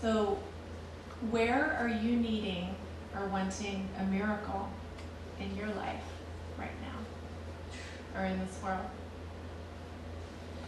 So, where are you needing or wanting a miracle in your life right now or in this world?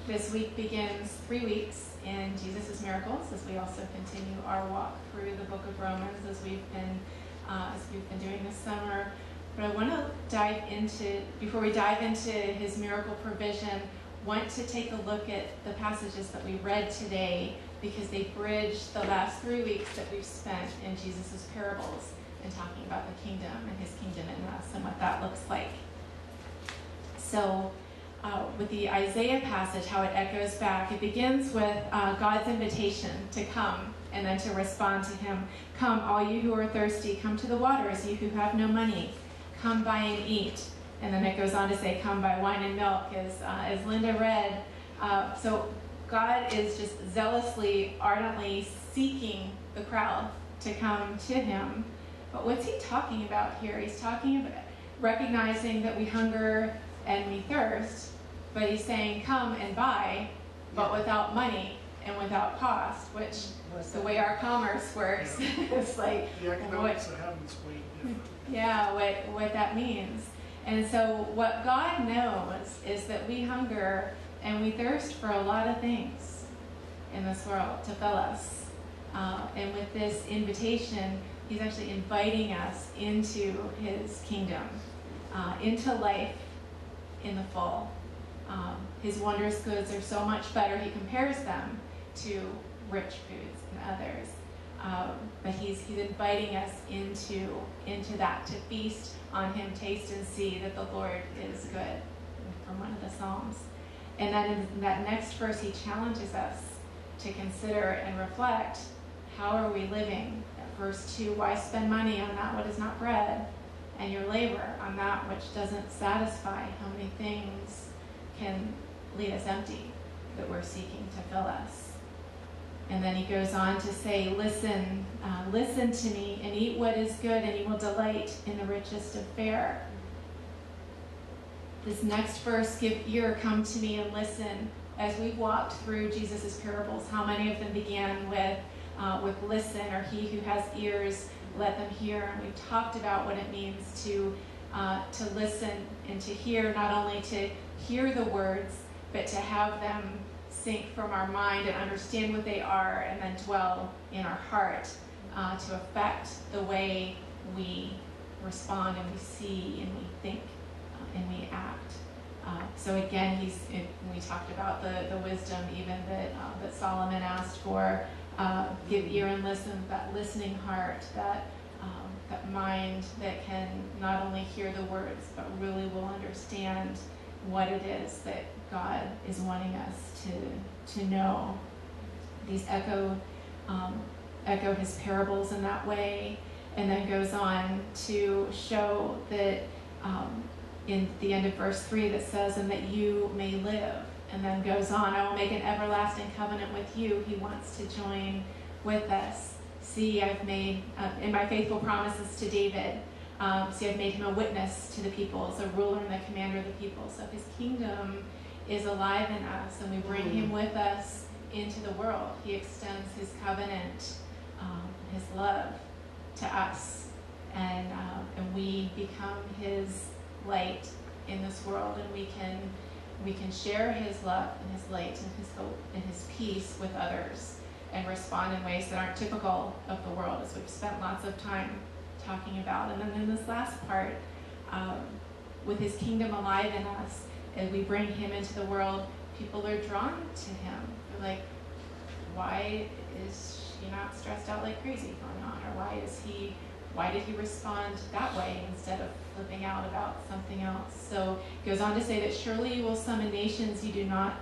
This week begins three weeks in Jesus' miracles as we also continue our walk through the book of Romans as we've been uh, as we've been doing this summer. But I want to dive into before we dive into his miracle provision. Want to take a look at the passages that we read today because they bridge the last three weeks that we've spent in Jesus' parables and talking about the kingdom and his kingdom in us and what that looks like. So, uh, with the Isaiah passage, how it echoes back, it begins with uh, God's invitation to come and then to respond to him. Come, all you who are thirsty, come to the waters, you who have no money, come buy and eat. And then it goes on to say, come buy wine and milk, as, uh, as Linda read. Uh, so God is just zealously, ardently seeking the crowd to come to him. But what's he talking about here? He's talking about recognizing that we hunger and we thirst, but he's saying, come and buy, but without money and without cost, which the way our commerce works is like the economics what, of heaven's way different. Yeah, what what that means. And so what God knows is that we hunger and we thirst for a lot of things in this world to fill us. Uh, and with this invitation, He's actually inviting us into His kingdom, uh, into life in the full. Um, his wondrous goods are so much better, He compares them to rich foods and others. Um, but he's, he's inviting us into, into that, to feast on Him, taste and see that the Lord is good, from one of the Psalms. And then in that next verse, he challenges us to consider and reflect how are we living? At verse 2, why spend money on that what is not bread, and your labor on that which doesn't satisfy? How many things can leave us empty that we're seeking to fill us? And then he goes on to say, Listen, uh, listen to me and eat what is good, and you will delight in the richest of fare this next verse, give ear, come to me and listen. As we walked through Jesus' parables, how many of them began with, uh, with listen, or he who has ears, let them hear. And we talked about what it means to, uh, to listen and to hear, not only to hear the words, but to have them sink from our mind and understand what they are and then dwell in our heart uh, to affect the way we respond and we see and we think and we act. Uh, so again, he's it, we talked about the, the wisdom even that uh, that Solomon asked for. Uh, give ear and listen. That listening heart. That um, that mind that can not only hear the words but really will understand what it is that God is wanting us to to know. These echo um, echo his parables in that way, and then goes on to show that. Um, in the end of verse 3 that says, and that you may live. And then goes on, I will make an everlasting covenant with you. He wants to join with us. See, I've made, uh, in my faithful promises to David, um, see, I've made him a witness to the peoples, a ruler and the commander of the people. So his kingdom is alive in us, and we bring him mm-hmm. with us into the world. He extends his covenant, um, his love to us, and, uh, and we become his light in this world and we can we can share his love and his light and his hope and his peace with others and respond in ways that aren't typical of the world as we've spent lots of time talking about. And then in this last part um, with his kingdom alive in us and we bring him into the world people are drawn to him. They're like why is she not stressed out like crazy going on? Or why is he why did he respond that way instead of flipping out about something else? So it goes on to say that surely you will summon nations you do not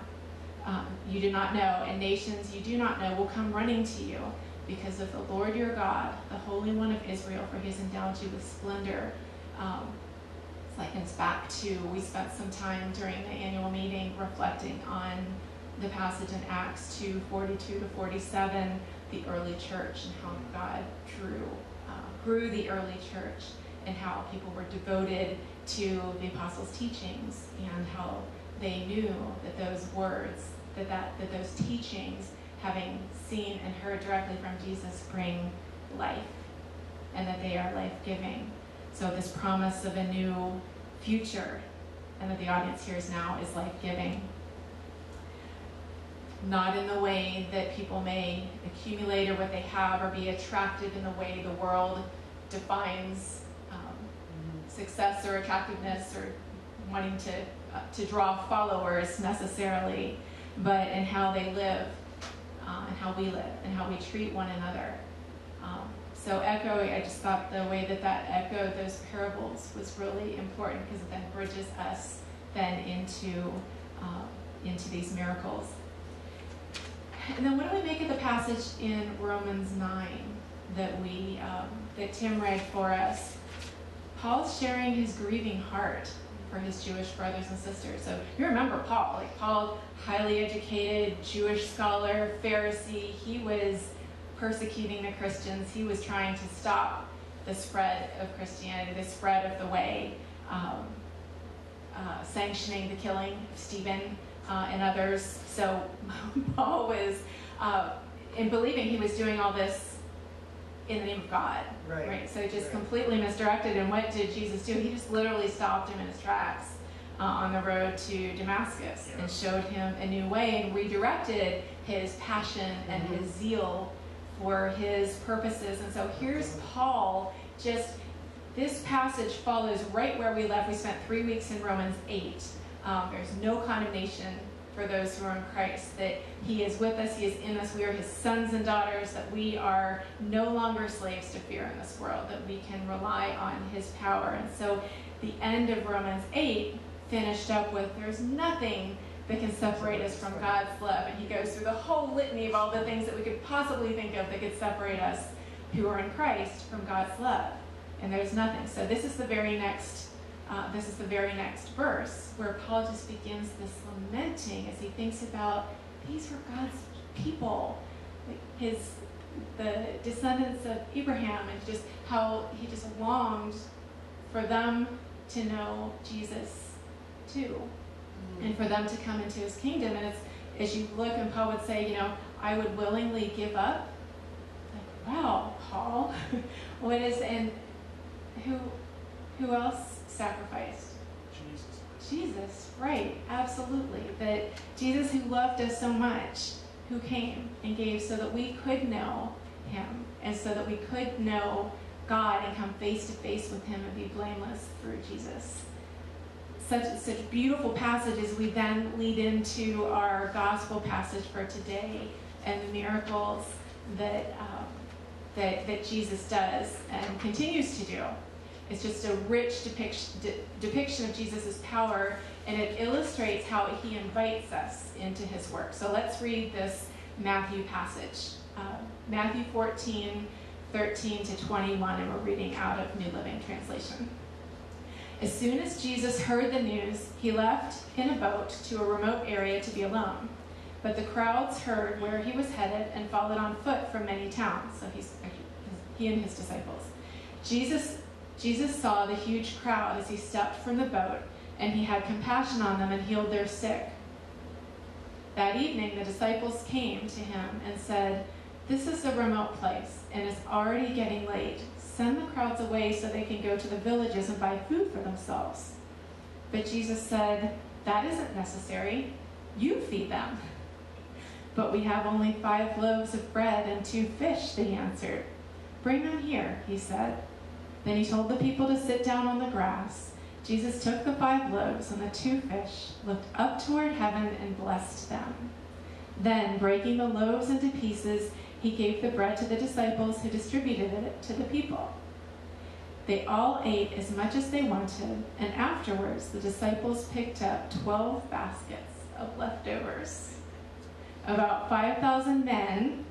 um, you do not know, and nations you do not know will come running to you because of the Lord your God, the Holy One of Israel, for he has endowed you with splendor. Um, likens back to we spent some time during the annual meeting reflecting on the passage in Acts 2 42 to 47, the early church, and how God drew grew the early church and how people were devoted to the apostles' teachings and how they knew that those words, that, that, that those teachings having seen and heard directly from Jesus, bring life and that they are life giving. So, this promise of a new future and that the audience hears now is life giving. Not in the way that people may accumulate or what they have or be attracted in the way the world defines um, success or attractiveness or wanting to, uh, to draw followers necessarily, but in how they live uh, and how we live and how we treat one another. Um, so echoing, I just thought the way that that echoed those parables was really important because it then bridges us then into uh, into these miracles. And then what do we make of the passage in Romans 9 that we um, that Tim read for us? Paul's sharing his grieving heart for his Jewish brothers and sisters. So you remember Paul, like Paul, highly educated Jewish scholar, Pharisee. He was persecuting the Christians. He was trying to stop the spread of Christianity, the spread of the way, um, uh, sanctioning the killing of Stephen uh, and others. So Paul was, uh, in believing he was doing all this in the name of God, right? right? So just right. completely misdirected. And what did Jesus do? He just literally stopped him in his tracks. Uh, on the road to Damascus Yeah. and showed him a new way and redirected his passion and Mhm. his zeal for his purposes. And so here's Paul just this passage follows right where we left. We spent three weeks in Romans 8. Um, there's no condemnation for those who are in Christ, that He is with us, He is in us, we are His sons and daughters, that we are no longer slaves to fear in this world, that we can rely on His power. And so the end of Romans 8 finished up with there's nothing that can separate us from God's love. And he goes through the whole litany of all the things that we could possibly think of that could separate us who are in Christ from God's love. And there's nothing. So this is the very next uh, this is the very next verse where Paul just begins this lamenting as he thinks about these were God's people, his the descendants of Abraham, and just how he just longed for them to know Jesus too and for them to come into his kingdom. And it's as you look, and Paul would say, you know, I would willingly give up. Like, wow, Paul, what is and who who else sacrificed? Jesus. Jesus, right, absolutely. That Jesus who loved us so much, who came and gave so that we could know him and so that we could know God and come face to face with him and be blameless through Jesus such such beautiful passages. We then lead into our gospel passage for today and the miracles that um, that that Jesus does and continues to do. It's just a rich depiction de- depiction of Jesus' power, and it illustrates how he invites us into his work. So let's read this Matthew passage, uh, Matthew 14, 13 to 21, and we're reading out of New Living Translation. As soon as Jesus heard the news, he left in a boat to a remote area to be alone. But the crowds heard where he was headed and followed on foot from many towns. So he's, he and his disciples. Jesus, Jesus saw the huge crowd as he stepped from the boat, and he had compassion on them and healed their sick. That evening, the disciples came to him and said, This is a remote place, and it's already getting late. Send the crowds away so they can go to the villages and buy food for themselves. But Jesus said, That isn't necessary. You feed them. But we have only five loaves of bread and two fish, they answered. Bring them here, he said. Then he told the people to sit down on the grass. Jesus took the five loaves and the two fish, looked up toward heaven, and blessed them. Then, breaking the loaves into pieces, he gave the bread to the disciples who distributed it to the people. They all ate as much as they wanted, and afterwards the disciples picked up 12 baskets of leftovers. About 5,000 men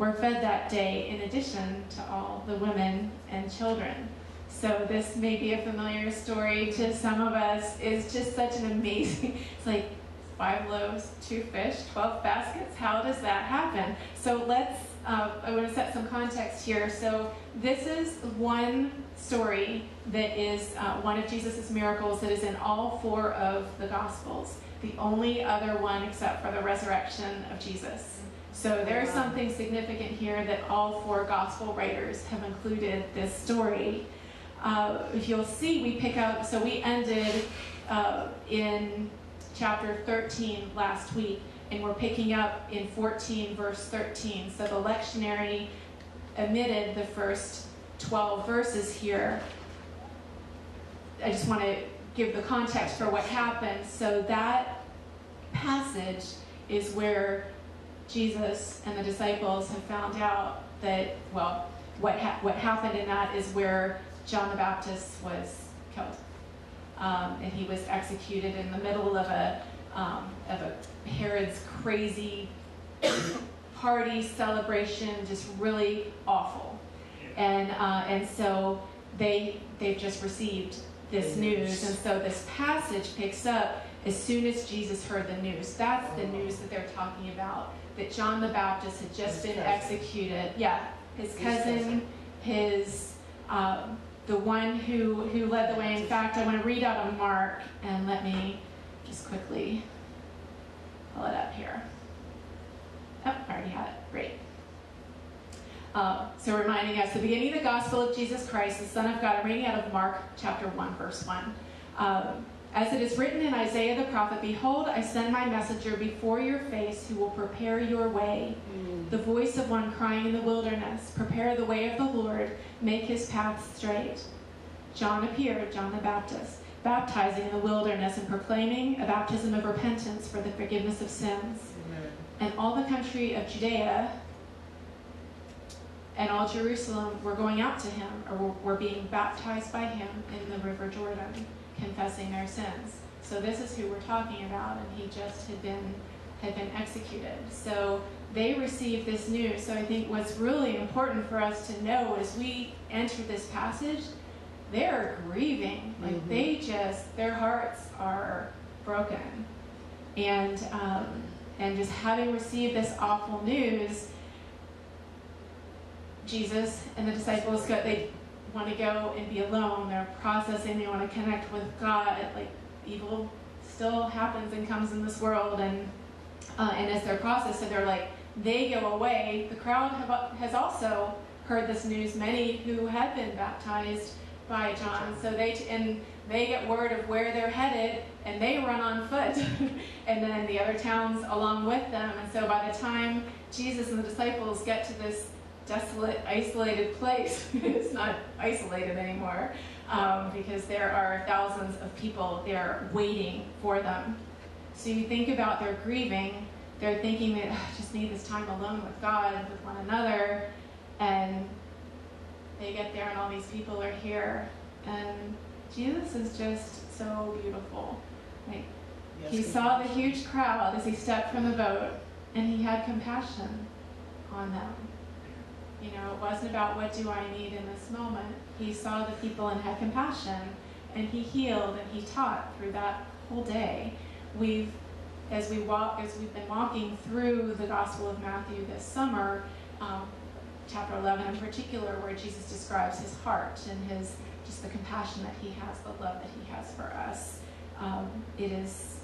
were fed that day, in addition to all the women and children. So, this may be a familiar story to some of us. It's just such an amazing, it's like five loaves, two fish, 12 baskets. How does that happen? So let's, uh, I want to set some context here. So this is one story that is uh, one of Jesus' miracles that is in all four of the Gospels. The only other one except for the resurrection of Jesus So there's Wow. something significant here that all four gospel writers have included this story. Uh, if you'll see, we pick up, so we ended uh, in chapter 13 last week, and we're picking up in 14, verse 13. So the lectionary omitted the first 12 verses here. I just want to give the context for what happened. So that passage is where Jesus and the disciples have found out that, well, what, ha- what happened in that is where John the Baptist was killed. Um, and he was executed in the middle of a, um, of a Herod's crazy party celebration, just really awful. And, uh, and so they, they've just received this news. And so this passage picks up as soon as Jesus heard the news. That's the news that they're talking about. That John the Baptist had just His been cousin. executed. Yeah, his cousin, his um, the one who who led the way. In fact, I want to read out of Mark and let me just quickly pull it up here. Oh, I already had it. Great. Uh, so reminding us, the beginning of the gospel of Jesus Christ, the Son of God. I'm reading out of Mark chapter 1, verse 1. Um, as it is written in Isaiah the prophet, Behold, I send my messenger before your face who will prepare your way. Mm. The voice of one crying in the wilderness, Prepare the way of the Lord, make his path straight. John appeared, John the Baptist, baptizing in the wilderness and proclaiming a baptism of repentance for the forgiveness of sins Amen. and all the country of Judea and all Jerusalem were going out to him, or were being baptized by him in the river Jordan, confessing their sins. So this is who we're talking about, and he just had been had been executed. So they received this news. So I think what's really important for us to know as we enter this passage, they're grieving. Like Mhm. they just their hearts are broken, and um, and just having received this awful news, Jesus and the disciples go. They want to go and be alone. They're processing. They want to connect with God. Like evil still happens and comes in this world, and uh, and as they're processing, so they're like they go away. The crowd have, has also heard this news. Many who had been baptized by John, so they and they get word of where they're headed, and they run on foot, and then the other towns along with them. And so by the time Jesus and the disciples get to this desolate, isolated place, it's not isolated anymore um, because there are thousands of people there waiting for them. So you think about their grieving, they're thinking that I just need this time alone with God, with one another, and they get there and all these people are here, and Jesus is just so beautiful. Like Yes, he saw the huge crowd as he stepped from the boat, and he had compassion on them. You know, it wasn't about what do I need in this moment. He saw the people and had compassion, and he healed and he taught through that whole day. We've, as we walk, as we've been walking through the Gospel of Matthew this summer, um, chapter 11 in particular, where Jesus describes his heart and his just the compassion that he has, the love that he has for us. Um, it is,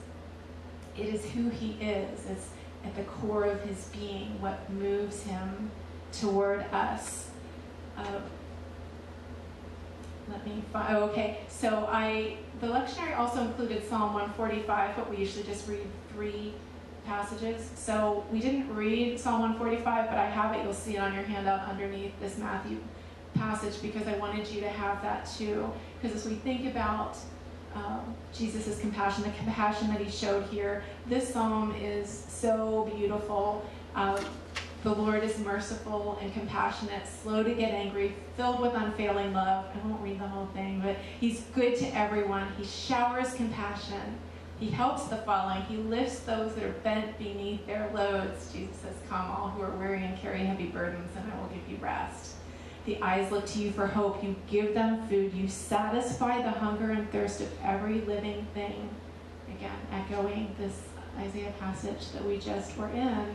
it is who he is. It's at the core of his being what moves him toward us. Uh, let me find, oh, okay, so I, the lectionary also included Psalm 145, but we usually just read three passages. So we didn't read Psalm 145, but I have it. You'll see it on your handout underneath this Matthew passage because I wanted you to have that too. Because as we think about um, Jesus' compassion, the compassion that he showed here, this psalm is so beautiful. Um, the Lord is merciful and compassionate, slow to get angry, filled with unfailing love. I won't read the whole thing, but he's good to everyone. He showers compassion. He helps the fallen. He lifts those that are bent beneath their loads. Jesus says, Come, all who are weary and carry heavy burdens, and I will give you rest. The eyes look to you for hope. You give them food. You satisfy the hunger and thirst of every living thing. Again, echoing this Isaiah passage that we just were in.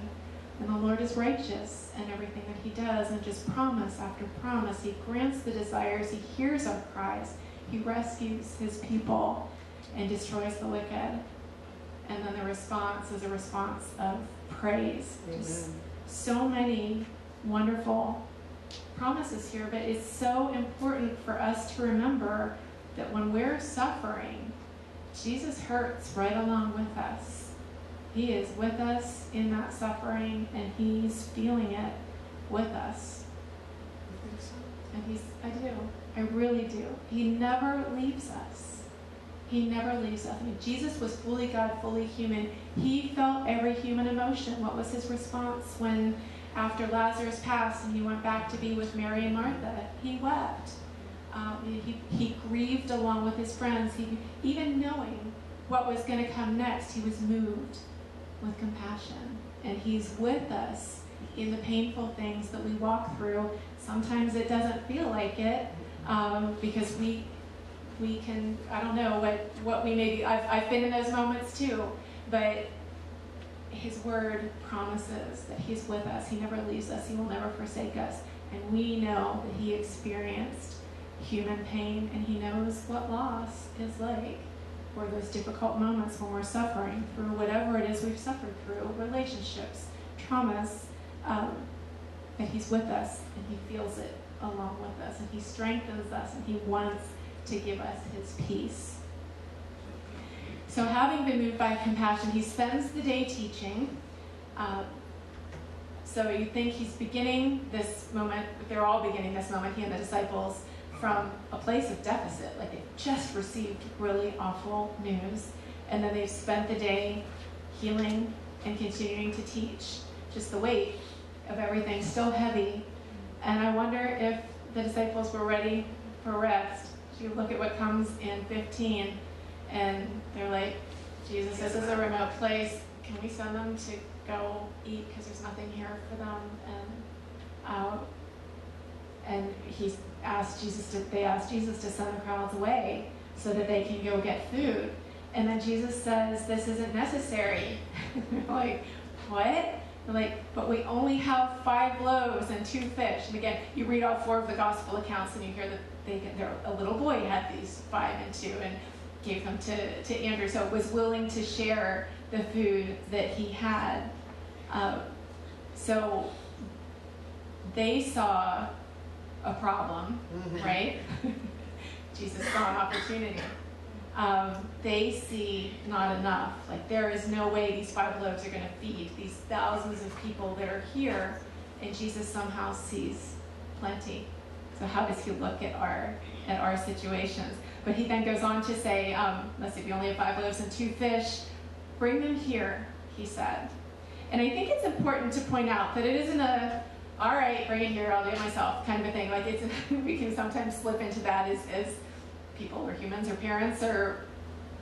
And the Lord is righteous in everything that he does, and just promise after promise. He grants the desires, he hears our cries, he rescues his people, and destroys the wicked. And then the response is a response of praise. So many wonderful promises here, but it's so important for us to remember that when we're suffering, Jesus hurts right along with us. He is with us in that suffering and he's feeling it with us. You think so? And he's, I do, I really do. He never leaves us. He never leaves us. I mean, Jesus was fully God, fully human. He felt every human emotion. What was his response when, after Lazarus passed and he went back to be with Mary and Martha? He wept. Um, he, he grieved along with his friends. He, even knowing what was going to come next, he was moved with compassion. And he's with us in the painful things that we walk through. Sometimes it doesn't feel like it um, because we we can I don't know what what we maybe I've I've been in those moments too, but His Word promises that He's with us. He never leaves us. He will never forsake us, and we know that He experienced human pain and He knows what loss is like. Or those difficult moments when we're suffering through whatever it is we've suffered through, relationships, traumas, um, that He's with us and He feels it along with us and He strengthens us and He wants to give us His peace. So, having been moved by compassion, He spends the day teaching. Um, so, you think He's beginning this moment, they're all beginning this moment, He and the disciples, from a place of deficit. Like they've just received really awful news, and then they've spent the day healing and continuing to teach. Just the weight of everything so heavy. And I wonder if the disciples were ready for rest. You look at what comes in 15, and they're like, Jesus, this is a remote place. Can we send them to go eat because there's nothing here for them? And uh, and he asked Jesus to, they asked Jesus to send the crowds away so that they can go get food. And then Jesus says, This isn't necessary. like, what? like, but we only have five loaves and two fish. And again, you read all four of the gospel accounts and you hear that they, they're, a little boy had these five and two and gave them to, to Andrew. So was willing to share the food that he had. Um, so they saw a problem, mm-hmm. right? Jesus saw an opportunity. Um, they see not enough. Like there is no way these five loaves are going to feed these thousands of people that are here, and Jesus somehow sees plenty. So how does he look at our at our situations? But he then goes on to say, um, let's see, we only have five loaves and two fish. Bring them here, he said. And I think it's important to point out that it isn't a all right, bring it here, I'll do it myself kind of a thing. Like it's we can sometimes slip into that as, as people or humans or parents or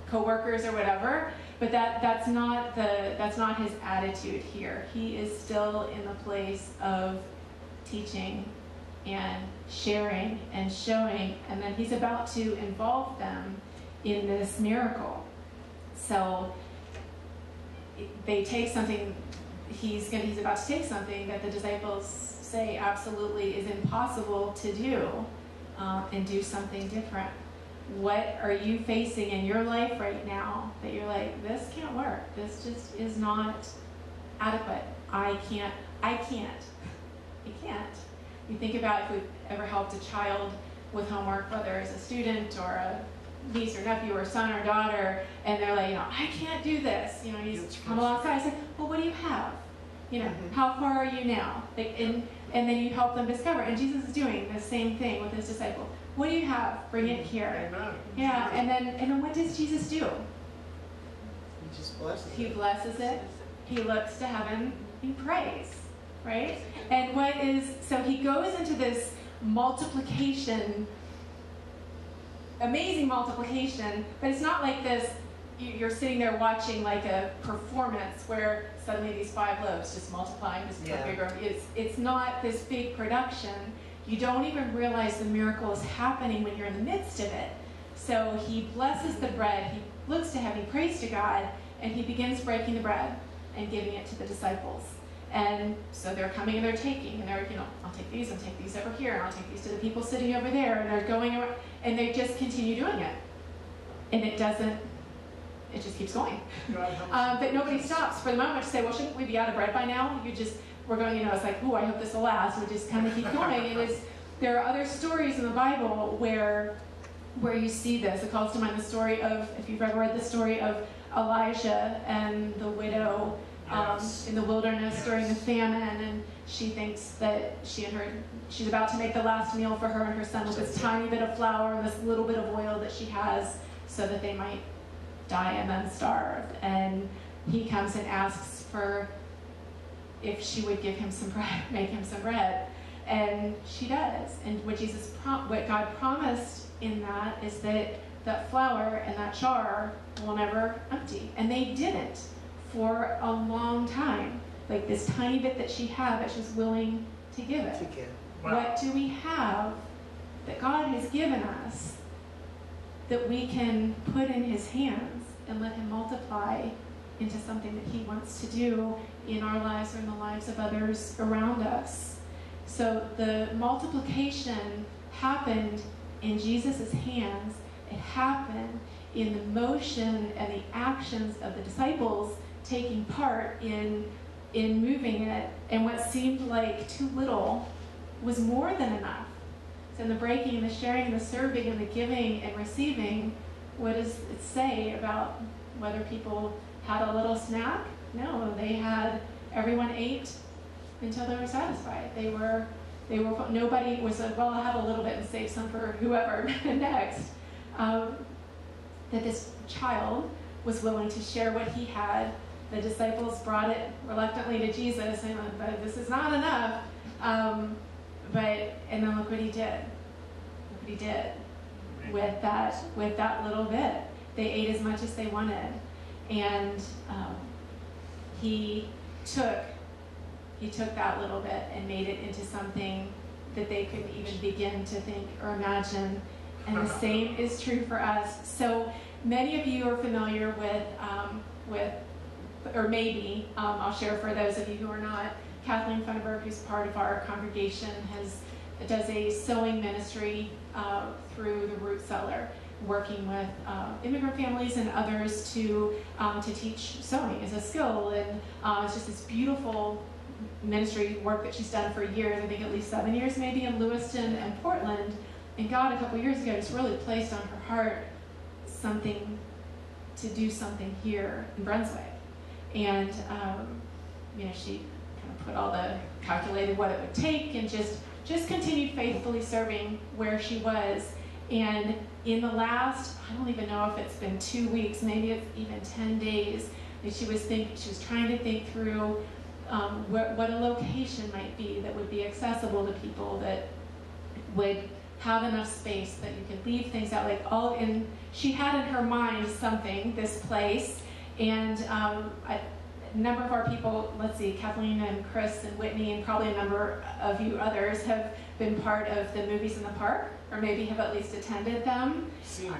coworkers or whatever. But that that's not the that's not his attitude here. He is still in the place of teaching and sharing and showing, and then he's about to involve them in this miracle. So they take something. He's going to, he's about to take something that the disciples say absolutely is impossible to do, uh, and do something different what are you facing in your life right now that you're like, this can't work. This just is not adequate. I can't, I can't. I can't. You think about if we've ever helped a child with homework, whether as a student or a niece or nephew or son or daughter, and they're like, you know, I can't do this. You know, you come alongside and say, well, what do you have? You know, mm-hmm. how far are you now? Like, and, and then you help them discover. And Jesus is doing the same thing with his disciples. What do you have? Bring it here. Amen. Yeah, and then and then what does Jesus do? He just blesses He it. blesses it. He looks to heaven. He prays, right? And what is so he goes into this multiplication, amazing multiplication, but it's not like this. You're sitting there watching like a performance where suddenly these five loaves just multiplying, just yeah. bigger. It's it's not this big production you don't even realize the miracle is happening when you're in the midst of it. So he blesses the bread, he looks to heaven, he prays to God, and he begins breaking the bread and giving it to the disciples. And so they're coming and they're taking, and they're, you know, I'll take these, I'll take these over here, and I'll take these to the people sitting over there, and they're going around, and they just continue doing it. And it doesn't, it just keeps going. Um, but nobody stops for the moment to say, well, shouldn't we be out of bread by now? You just, we're going, you know, it's like, oh, I hope this will last. We just kind of keep going. And was, there are other stories in the Bible where, where you see this. It calls to mind the story of, if you've ever read the story of Elijah and the widow um, in the wilderness during the famine, and she thinks that she and her, she's about to make the last meal for her and her son with this tiny bit of flour and this little bit of oil that she has, so that they might die and then starve. And he comes and asks for if she would give him some bread, make him some bread, and she does. And what Jesus, prom- what God promised in that is that that flour and that jar will never empty, and they didn't for a long time. Like this tiny bit that she had, that she's willing to give it. To give. Wow. What do we have that God has given us that we can put in His hands and let Him multiply into something that He wants to do in our lives or in the lives of others around us? So the multiplication happened in Jesus' hands. It happened in the motion and the actions of the disciples taking part in in moving it and what seemed like too little was more than enough. So in the breaking and the sharing and the serving and the giving and receiving, what does it say about whether people had a little snack? No, they had everyone ate until they were satisfied. They were they were nobody was like, well, I'll have a little bit and save some for whoever next. Um, that this child was willing to share what he had. The disciples brought it reluctantly to Jesus, and but this is not enough. Um, but and then look what he did. Look what he did with that with that little bit. They ate as much as they wanted, and um, he took he took that little bit and made it into something that they couldn't even begin to think or imagine. And the same is true for us. So many of you are familiar with um, with or maybe um, I'll share for those of you who are not. Kathleen Funderburg, who's part of our congregation, has does a sewing ministry uh, through the Root Cellar, working with uh, immigrant families and others to um, to teach sewing as a skill. And uh, it's just this beautiful ministry work that she's done for years. I think at least seven years, maybe in Lewiston and Portland. And God, a couple years ago, just really placed on her heart something to do something here in Brunswick. And um, you know, she kind of put all the calculated what it would take and just just continued faithfully serving where she was. And in the last, I don't even know if it's been two weeks, maybe it's even 10 days, that she was thinking, she was trying to think through um, what, what a location might be that would be accessible to people that would have enough space that you could leave things out like all in she had in her mind something this place and um, a number of our people let's see kathleen and chris and whitney and probably a number of you others have been part of the movies in the park or maybe have at least attended them Seen it.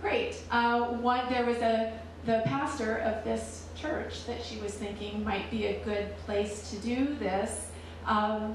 Great. Uh, one, there was a the pastor of this church that she was thinking might be a good place to do this. Um,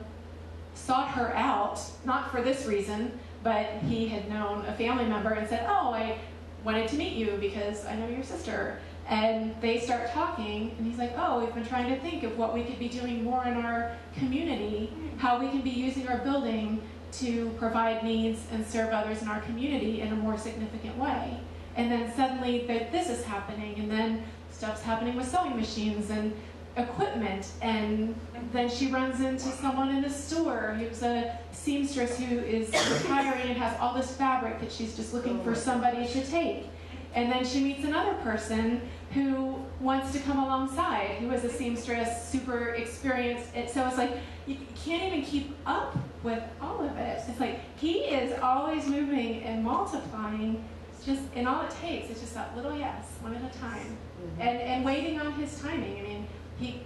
sought her out, not for this reason, but he had known a family member and said, "Oh, I wanted to meet you because I know your sister." And they start talking, and he's like, "Oh, we've been trying to think of what we could be doing more in our community, how we can be using our building to provide needs and serve others in our community in a more significant way." And then suddenly that this is happening, and then stuff's happening with sewing machines and equipment, and then she runs into someone in a store who's a seamstress who is retiring and has all this fabric that she's just looking for somebody to take. And then she meets another person who wants to come alongside, who is a seamstress, super experienced. And so it's like you can't even keep up with all of it. It's like he is always moving and multiplying. It's just, and all it takes is just that little yes, one at a time, mm-hmm. and and waiting on his timing. I mean, he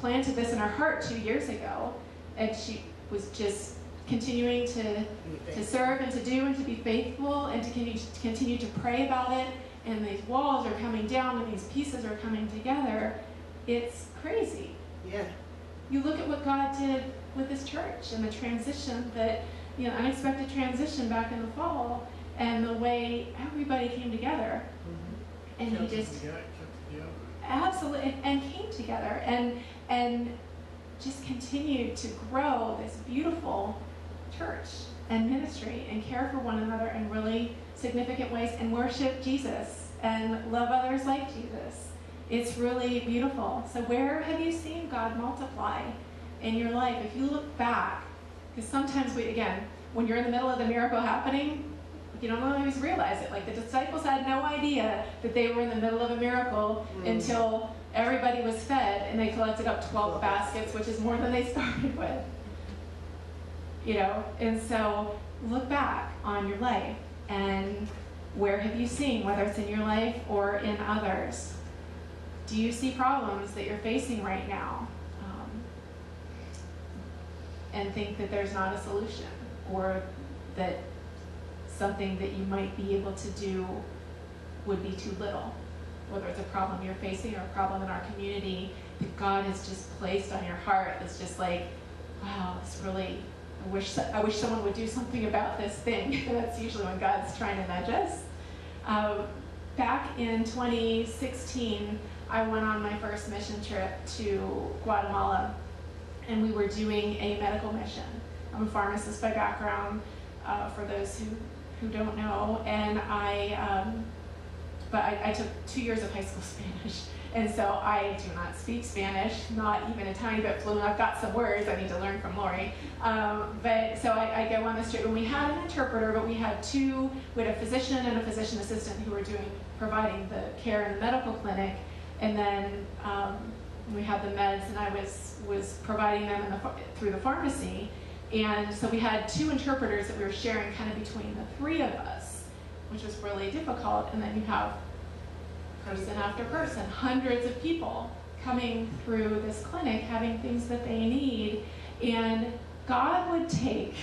planted this in her heart two years ago, and she was just continuing to to serve and to do and to be faithful and to continue to, continue to pray about it. And these walls are coming down and these pieces are coming together. It's crazy. Yeah. You look at what God did with this church and the transition that, you know, unexpected transition back in the fall and the way everybody came together. Mhm. And he Kept it just together- together. absolutely and, and came together and and just continued to grow this beautiful church and ministry and care for one another and really significant ways and worship Jesus and love others like Jesus. It's really beautiful. So, where have you seen God multiply in your life? If you look back, because sometimes we, again, when you're in the middle of the miracle happening, you don't always realize it. Like the disciples had no idea that they were in the middle of a miracle Mm. until everybody was fed and they collected up 12 baskets, which is more than they started with. You know, and so look back on your life and where have you seen, whether it's in your life or in others? Do you see problems that you're facing right now? Um, and think that there's not a solution or that something that you might be able to do would be too little, whether it's a problem you're facing or a problem in our community that God has just placed on your heart that's just like, wow, this really, I wish, I wish someone would do something about this thing. that's usually when God's trying to nudge us. Um, back in 2016, I went on my first mission trip to Guatemala, and we were doing a medical mission. I'm a pharmacist by background, uh, for those who, who don't know, and I, um, but I, I took two years of high school Spanish, and so I do not speak Spanish, not even a tiny bit fluent. I've got some words I need to learn from Lori. Um, but so I, I go on the street. and we had an interpreter, but we had two. We had a physician and a physician assistant who were doing providing the care in the medical clinic, and then um, we had the meds, and I was was providing them the, through the pharmacy. And so we had two interpreters that we were sharing kind of between the three of us, which was really difficult. And then you have person after person, hundreds of people coming through this clinic having things that they need. And God would take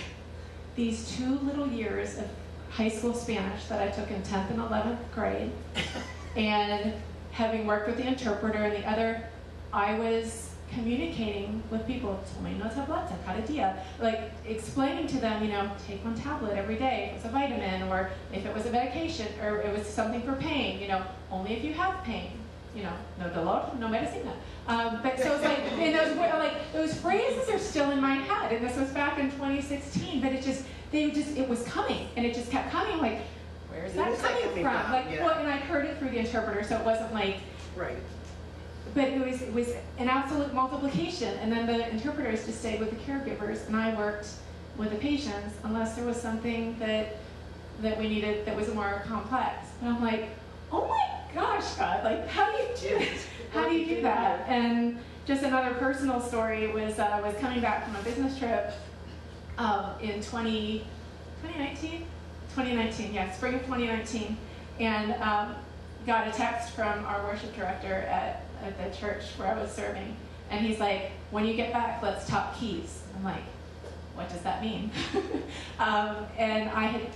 these two little years of high school Spanish that I took in 10th and 11th grade, and having worked with the interpreter and the other, I was communicating with people, tomando tableta cada día, like explaining to them, you know, take one tablet every day if it's a vitamin, or if it was a medication, or it was something for pain, you know, only if you have pain, you know, no dolor, no medicina. Um, but so it's like, and those like those phrases are still in my head, and this was back in 2016. But it just, they just, it was coming, and it just kept coming. Like, where's that Where's that coming coming from? from? Like, Yeah. well, and I heard it through the interpreter, so it wasn't like Right. But it was it was an absolute multiplication and then the interpreters just stayed with the caregivers and I worked with the patients unless there was something that that we needed that was more complex. And I'm like, oh my gosh, God, like how do you do it? How do you do that? And just another personal story was uh, I was coming back from a business trip um, in 20, 2019? 2019, yeah, spring of 2019. And um, got a text from our worship director at, at the church where I was serving. And he's like, when you get back, let's talk keys. I'm like, what does that mean? um, and I had,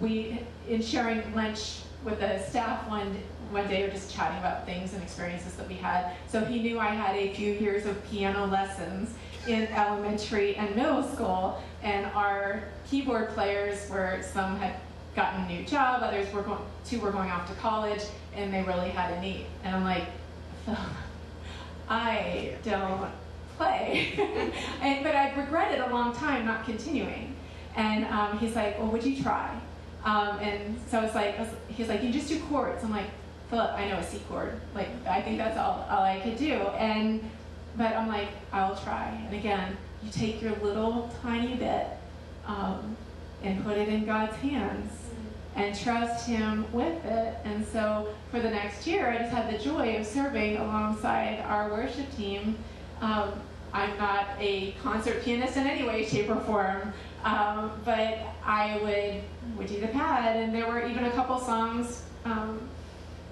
we, in sharing lunch with the staff one, one day, we were just chatting about things and experiences that we had. So he knew I had a few years of piano lessons in elementary and middle school, and our keyboard players were some had gotten a new job, others were going, two were going off to college, and they really had a need. And I'm like, Phil, I don't play. and, but I'd regretted a long time not continuing. And um, he's like, well, would you try? Um, and so it's like, he's like, you just do chords. I'm like, Philip, I know a C chord. Like, I think that's all, all I could do. And, but I'm like, I'll try. And again, you take your little tiny bit um, and put it in God's hands and trust Him with it. And so for the next year, I just had the joy of serving alongside our worship team. Um, I'm not a concert pianist in any way, shape, or form, um, but I would would do the pad, and there were even a couple songs um,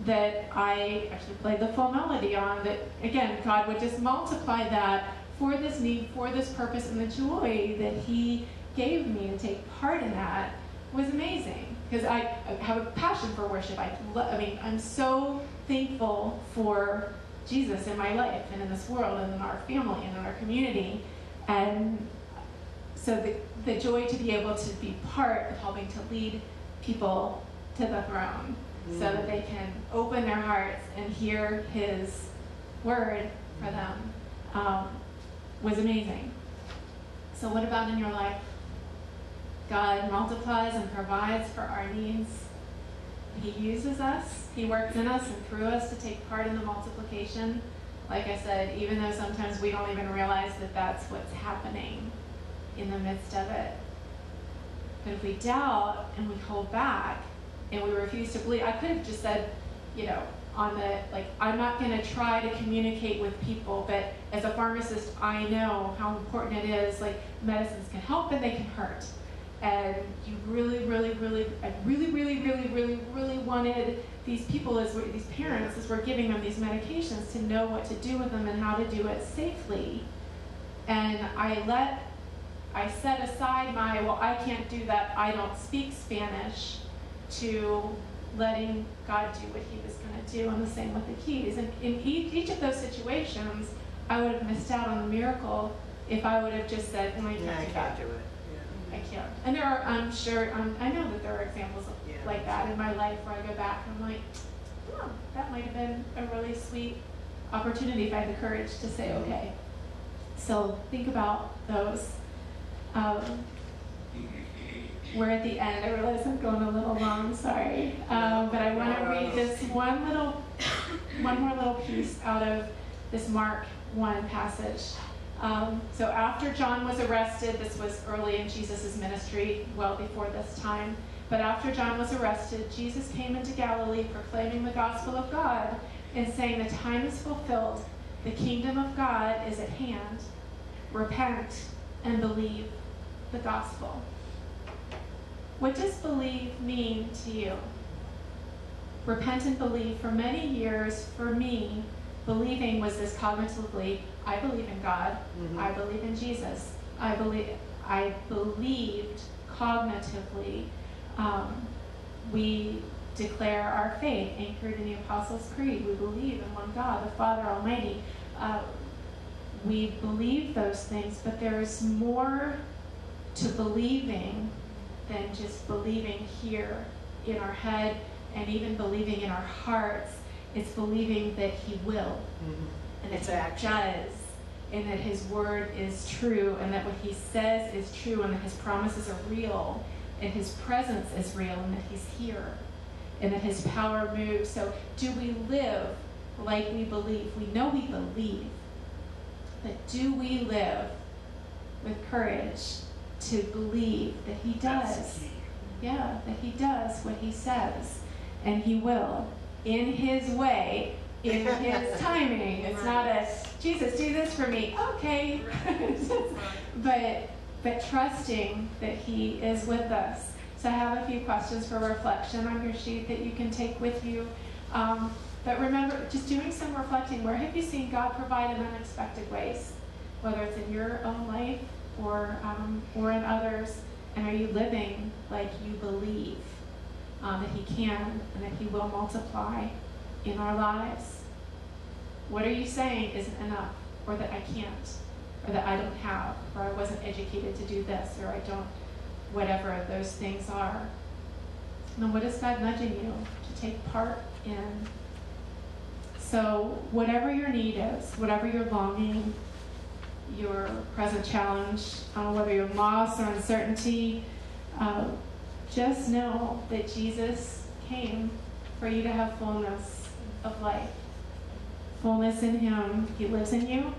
that I actually played the full melody on. That again, God would just multiply that for this need, for this purpose, and the joy that He gave me to take part in that was amazing because I, have a passion for worship. I, I mean, I'm so thankful for Jesus in my life and in this world and in our family and in our community. And so the, the joy to be able to be part of helping to lead people to the throne so that they can open their hearts and hear his word for them. Um, was amazing. So, what about in your life? God multiplies and provides for our needs. He uses us, He works in us and through us to take part in the multiplication. Like I said, even though sometimes we don't even realize that that's what's happening in the midst of it. But if we doubt and we hold back and we refuse to believe, I could have just said, you know, on the, like, I'm not going to try to communicate with people, but as a pharmacist, I know how important it is. Like, medicines can help and they can hurt. And you really, really, really, I really, really, really, really, really wanted these people, as we're, these parents, as we're giving them these medications, to know what to do with them and how to do it safely. And I let, I set aside my, well, I can't do that, I don't speak Spanish, to letting God do what He was going to do, and the same with the keys. And in each, each of those situations, I would have missed out on the miracle if I would have just said, "No, I can't Yeah, I can't do it. I can't." And there are, I'm sure, um, I know that there are examples of, Yeah. like that in my life where I go back and I'm like, "Oh, that might have been a really sweet opportunity if I had the courage to say, okay." So think about those. Um, we're at the end. I realize I'm going a little long. Sorry, um, but I want to read this one little, one more little piece out of this Mark one passage. Um, so after John was arrested, this was early in Jesus' ministry, well before this time. But after John was arrested, Jesus came into Galilee proclaiming the gospel of God and saying, The time is fulfilled, the kingdom of God is at hand. Repent and believe the gospel. What does believe mean to you? Repent and believe. For many years, for me, believing was this cognitively I believe in God, Mhm. I believe in Jesus, I believe, I believed cognitively. Um, we declare our faith anchored in the Apostles' Creed. We believe in one God, the Father Almighty. Uh, we believe those things, but there's more to believing than just believing here in our head and even believing in our hearts. It's believing that He will Mhm. And that It's He does, and that His word is true, and that what He says is true, and that His promises are real, and His presence is real, and that He's here, and that His power moves. So, do we live like we believe? We know we believe, but do we live with courage to believe that He does? Yeah, that he does what he says, and he will in his way, in his timing. It's not a Jesus, do this for me. Okay, but but trusting that he is with us. So I have a few questions for reflection on your sheet that you can take with you. Um, but remember, just doing some reflecting. Where have you seen God provide in unexpected ways, whether it's in your own life or um, or in others? And are you living like you believe um, that He can and that He will multiply in our lives? What are you saying isn't enough, or that I can't, or that I don't have, or I wasn't educated to do this, or I don't, whatever those things are? And what is God nudging you to take part in? So, whatever your need is, whatever your longing, your present challenge, uh, whether you're loss or uncertainty, uh, just know that Jesus came for you to have fullness of life. Fullness in Him. He lives in you,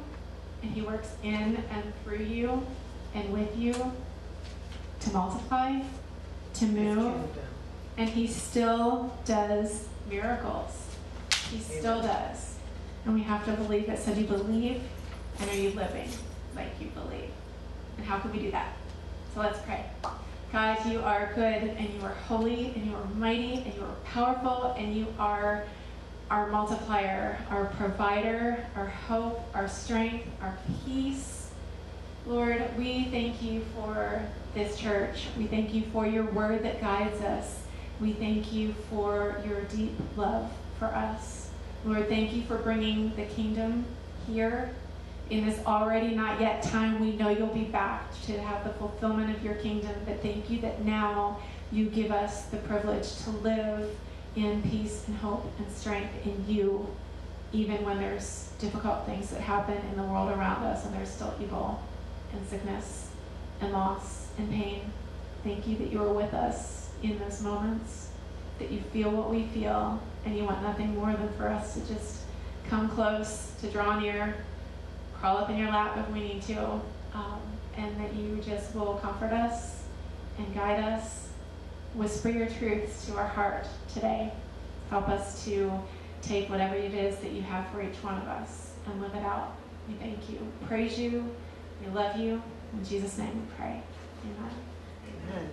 and He works in and through you and with you to multiply, to move, and He still does miracles. He still does. And we have to believe it. So, do you believe? And are you living like you believe? And how can we do that? So, let's pray. God, you are good and you are holy and you are mighty and you are powerful and you are our multiplier, our provider, our hope, our strength, our peace. Lord, we thank you for this church. We thank you for your word that guides us. We thank you for your deep love for us. Lord, thank you for bringing the kingdom here in this already not yet time. We know you'll be back to have the fulfillment of your kingdom, but thank you that now you give us the privilege to live in peace and hope and strength in you even when there's difficult things that happen in the world around us and there's still evil and sickness and loss and pain. Thank you that you are with us in those moments, that you feel what we feel, and you want nothing more than for us to just come close, to draw near, crawl up in your lap if we need to, um, and that you just will comfort us and guide us. Whisper your truths to our heart today. Help us to take whatever it is that you have for each one of us and live it out. We thank you, praise you, we love you. In Jesus' name we pray. Amen. Amen.